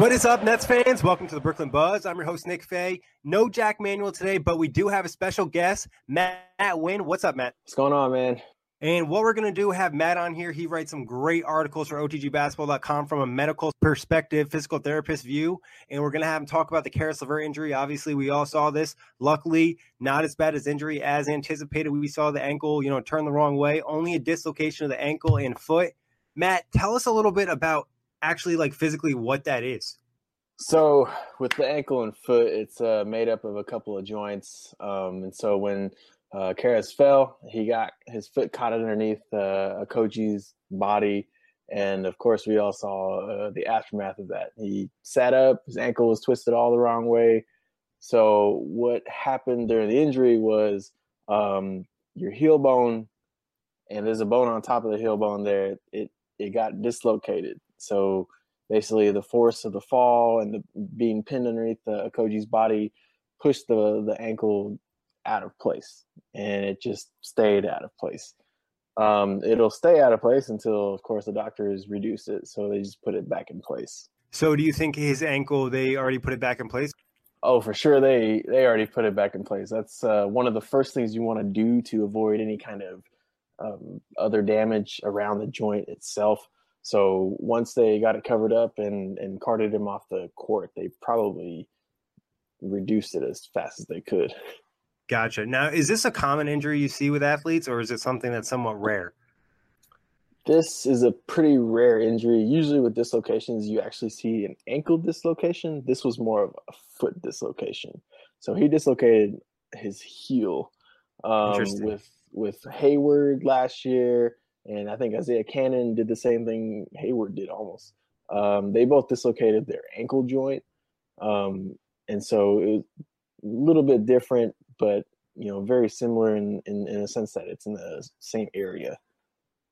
What is up, Nets fans? Welcome to the Brooklyn Buzz. I'm your host, Nick Fay. No Jack Manuel today, but we do have a special guest, Matt Wynn. What's up, Matt? What's going on, man? And what we're going to do, have Matt on here. He writes some great articles for OTGBasketball.com from a medical perspective, physical therapist view. And we're going to have him talk about the Caris LeVert injury. Obviously, we all saw this. Luckily, not as bad as injury as anticipated. We saw the ankle, you know, turn the wrong way. Only a dislocation of the ankle and foot. Matt, tell us a little bit about actually like physically what that is. So with the ankle and foot, it's uh, made up of a couple of joints. Um, and so when uh, Caris fell, he got his foot caught underneath uh, Okogie's body. And of course, we all saw uh, the aftermath of that. He sat up, his ankle was twisted all the wrong way. So what happened during the injury was um, your heel bone, and there's a bone on top of the heel bone there. It it got dislocated. So basically, the force of the fall and the being pinned underneath the Okogie's body pushed the the ankle out of place, and it just stayed out of place. Um, it'll stay out of place until, of course, the doctors reduce it. So they just put it back in place. So, do you think his ankle they already put it back in place? Oh, for sure, they they already put it back in place. That's uh, one of the first things you want to do to avoid any kind of um, other damage around the joint itself. So once they got it covered up and and carted him off the court, they probably reduced it as fast as they could. Gotcha. Now, is this a common injury you see with athletes, or is it something that's somewhat rare? This is a pretty rare injury. Usually, with dislocations, you actually see an ankle dislocation. This was more of a foot dislocation. So he dislocated his heel um, with with Hayward last year and I think Isaiah Canaan did the same thing Hayward did almost. Um, they both dislocated their ankle joint, um, and so it was a little bit different, but you know, very similar in, in, in a sense that it's in the same area.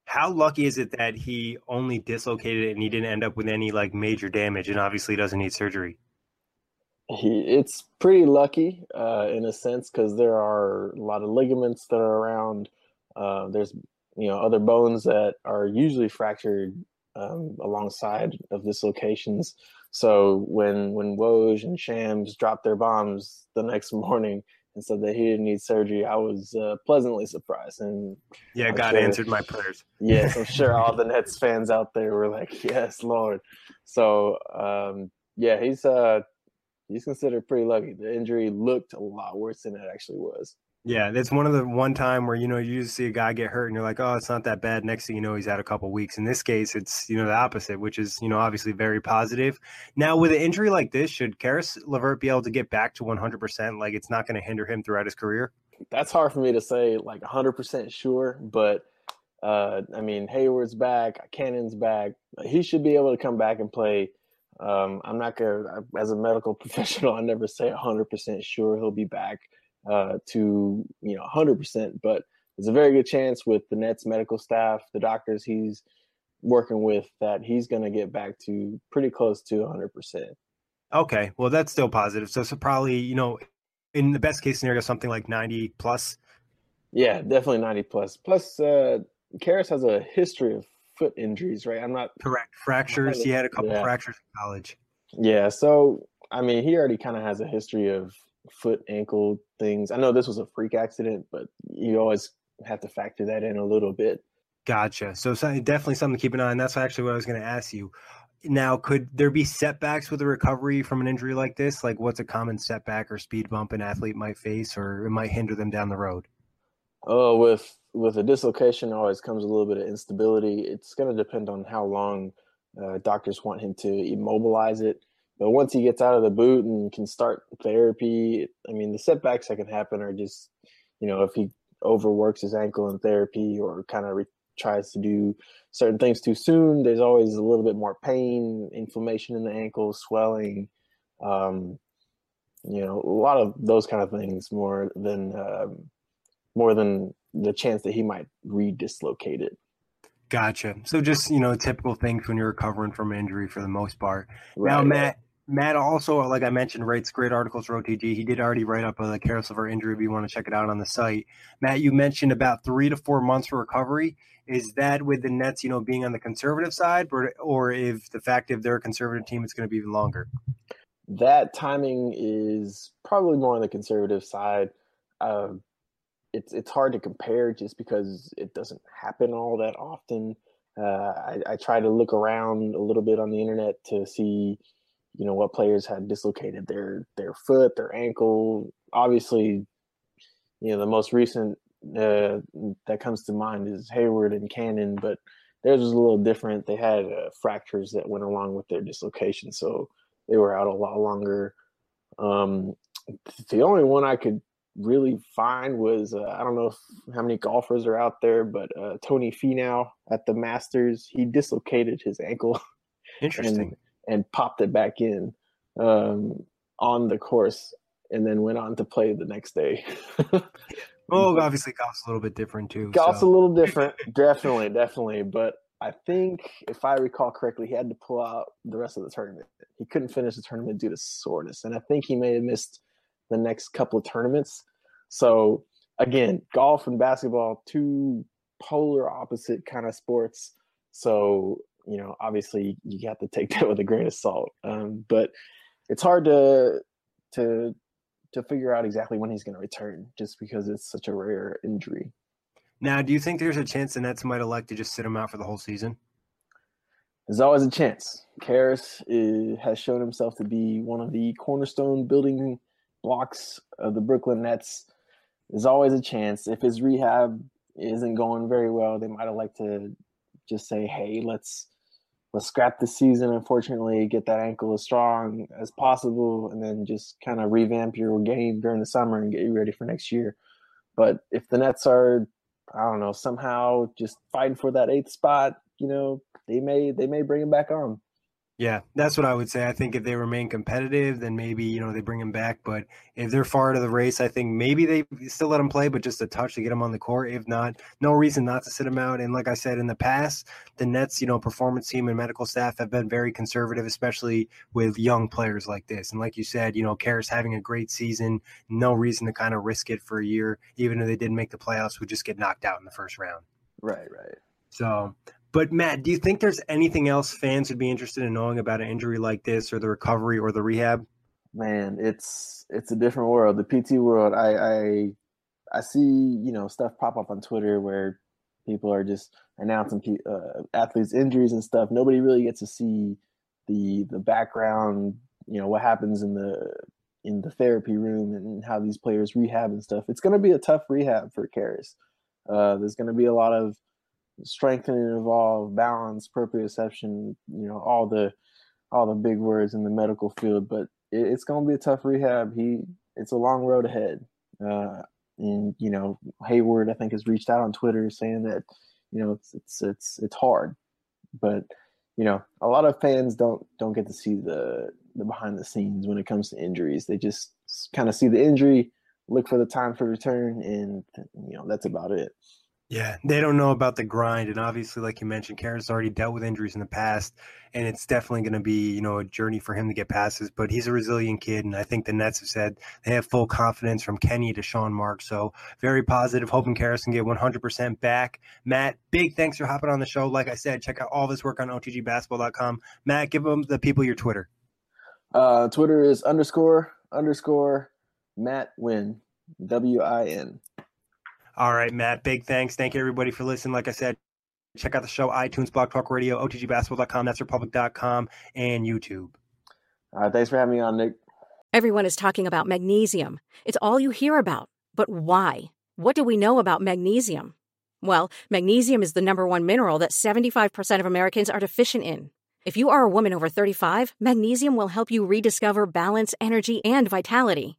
How lucky is it that he only dislocated it and he didn't end up with any like major damage, and obviously doesn't need surgery? He, it's pretty lucky uh, in a sense because there are a lot of ligaments that are around. Uh, there's you know other bones that are usually fractured um, alongside of dislocations. So when when Woj and Shams dropped their bombs the next morning and said that he didn't need surgery, I was uh, pleasantly surprised. And yeah, I'm God sure, answered my prayers. yes, I'm sure all the Nets fans out there were like, "Yes, Lord." So um, yeah, he's uh, he's considered pretty lucky. The injury looked a lot worse than it actually was. Yeah, that's one of the one time where you know you see a guy get hurt and you're like, oh, it's not that bad. Next thing you know, he's had a couple weeks. In this case, it's you know the opposite, which is you know obviously very positive. Now with an injury like this, should Caris LeVert be able to get back to 100? percent Like it's not going to hinder him throughout his career. That's hard for me to say like 100 percent sure, but uh, I mean Hayward's back, Canaan's back. He should be able to come back and play. Um, I'm not gonna, as a medical professional, I never say 100 percent sure he'll be back uh, to you know 100%. But there's a very good chance with the Nets medical staff, the doctors he's working with, that he's going to get back to pretty close to 100%. Okay, well that's still positive. So, so probably you know, in the best case scenario, something like 90 plus. Yeah, definitely 90 plus. Plus, uh, Caris has a history of foot injuries, right? I'm not correct. Fractures. He had a couple yeah. fractures in college. Yeah, so I mean, he already kind of has a history of foot ankle things. I know this was a freak accident, but you always have to factor that in a little bit. Gotcha. So, so definitely something to keep an eye on. That's actually what I was going to ask you. Now, could there be setbacks with a recovery from an injury like this? Like, what's a common setback or speed bump an athlete might face, or it might hinder them down the road? Oh, with with a dislocation, always comes a little bit of instability. It's going to depend on how long uh, doctors want him to immobilize it. But once he gets out of the boot and can start therapy, I mean, the setbacks that can happen are just, you know, if he overworks his ankle in therapy or kind of re- tries to do certain things too soon, there's always a little bit more pain, inflammation in the ankle, swelling, um, you know, a lot of those kind of things more than um, more than the chance that he might re-dislocate it. Gotcha. So just you know, typical things when you're recovering from injury for the most part. Right, now, Matt, Matt also, like I mentioned, writes great articles for OTG. He did already write up a like, Caris LeVert injury if you want to check it out on the site. Matt, you mentioned about three to four months for recovery. Is that with the Nets, you know, being on the conservative side, or, or if the fact if they're a conservative team, it's going to be even longer? That timing is probably more on the conservative side. Uh, it's it's hard to compare just because it doesn't happen all that often. Uh, I, I try to look around a little bit on the internet to see you know what players had dislocated their their foot, their ankle. Obviously, you know the most recent uh, that comes to mind is Hayward and Canaan, but theirs was a little different. They had uh, fractures that went along with their dislocation, so they were out a lot longer. Um, the only one I could really find was uh, I don't know if, how many golfers are out there, but uh, Tony Finau at the Masters he dislocated his ankle. Interesting and popped it back in um, on the course and then went on to play the next day. well, obviously golf's a little bit different too. Golf's so. a little different, definitely, definitely. But I think if I recall correctly, he had to pull out the rest of the tournament. He couldn't finish the tournament due to soreness, and I think he may have missed the next couple of tournaments. So again, golf and basketball, two polar opposite kind of sports. So you know, obviously you have to take that with a grain of salt. Um, but it's hard to to to figure out exactly when he's going to return, just because it's such a rare injury. Now, do you think there's a chance the Nets might elect to just sit him out for the whole season? There's always a chance. Caris is, has shown himself to be one of the cornerstone building blocks of the Brooklyn Nets. There's always a chance. If his rehab isn't going very well, they might elect to just say, "Hey, let's let's scrap the season, unfortunately, get that ankle as strong as possible, and then just kind of revamp your game during the summer and get you ready for next year. But if the Nets are, I don't know, somehow just fighting for that eighth spot, you know, they may they may bring him back on. Yeah, that's what I would say. I think if they remain competitive, then maybe you know they bring him back. But if they're far out of the race, I think maybe they still let him play, but just a touch to get him on the court. If not, no reason not to sit him out. And like I said in the past, the Nets, you know, performance team and medical staff have been very conservative, especially with young players like this. And like you said, you know, Caris having a great season, no reason to kind of risk it for a year, even if they didn't make the playoffs, would just get knocked out in the first round. Right, right. So but Matt, do you think there's anything else fans would be interested in knowing about an injury like this, or the recovery, or the rehab? Man, it's it's a different world. The PT world. I I, I see you know stuff pop up on Twitter where people are just announcing uh, athletes' injuries and stuff. Nobody really gets to see the the background. You know what happens in the in the therapy room and how these players rehab and stuff. It's going to be a tough rehab for Caris. Uh, there's going to be a lot of strengthening involved, balance, proprioception, you know, all the all the big words in the medical field. But it, it's going to be a tough rehab. He it's a long road ahead. Uh, and you know, Hayward I think has reached out on Twitter saying that you know it's it's it's it's hard, but you know a lot of fans don't don't get to see the the behind the scenes when it comes to injuries. They just kind of see the injury, look for the time for return, and you know that's about it. Yeah, they don't know about the grind, and obviously, like you mentioned, Caris already dealt with injuries in the past, and it's definitely going to be you know a journey for him to get past this. But he's a resilient kid, and I think the Nets have said they have full confidence from Kenny to Sean Marks, so very positive. Hoping Caris can get 100% back. Matt, big thanks for hopping on the show. Like I said, check out all this work on OTGBasketball.com. Matt, give them the people your Twitter. Uh, Twitter is underscore underscore Matt Win W I N. All right, Matt. Big thanks. Thank you, everybody, for listening. Like I said, check out the show, iTunes, Blog Talk Radio, OTGBasketball.com, That's Republic.com, and YouTube. All right. Thanks for having me on, Nick. Everyone is talking about magnesium. It's all you hear about. But why? What do we know about magnesium? Well, magnesium is the number one mineral that 75% of Americans are deficient in. If you are a woman over 35, magnesium will help you rediscover balance, energy, and vitality.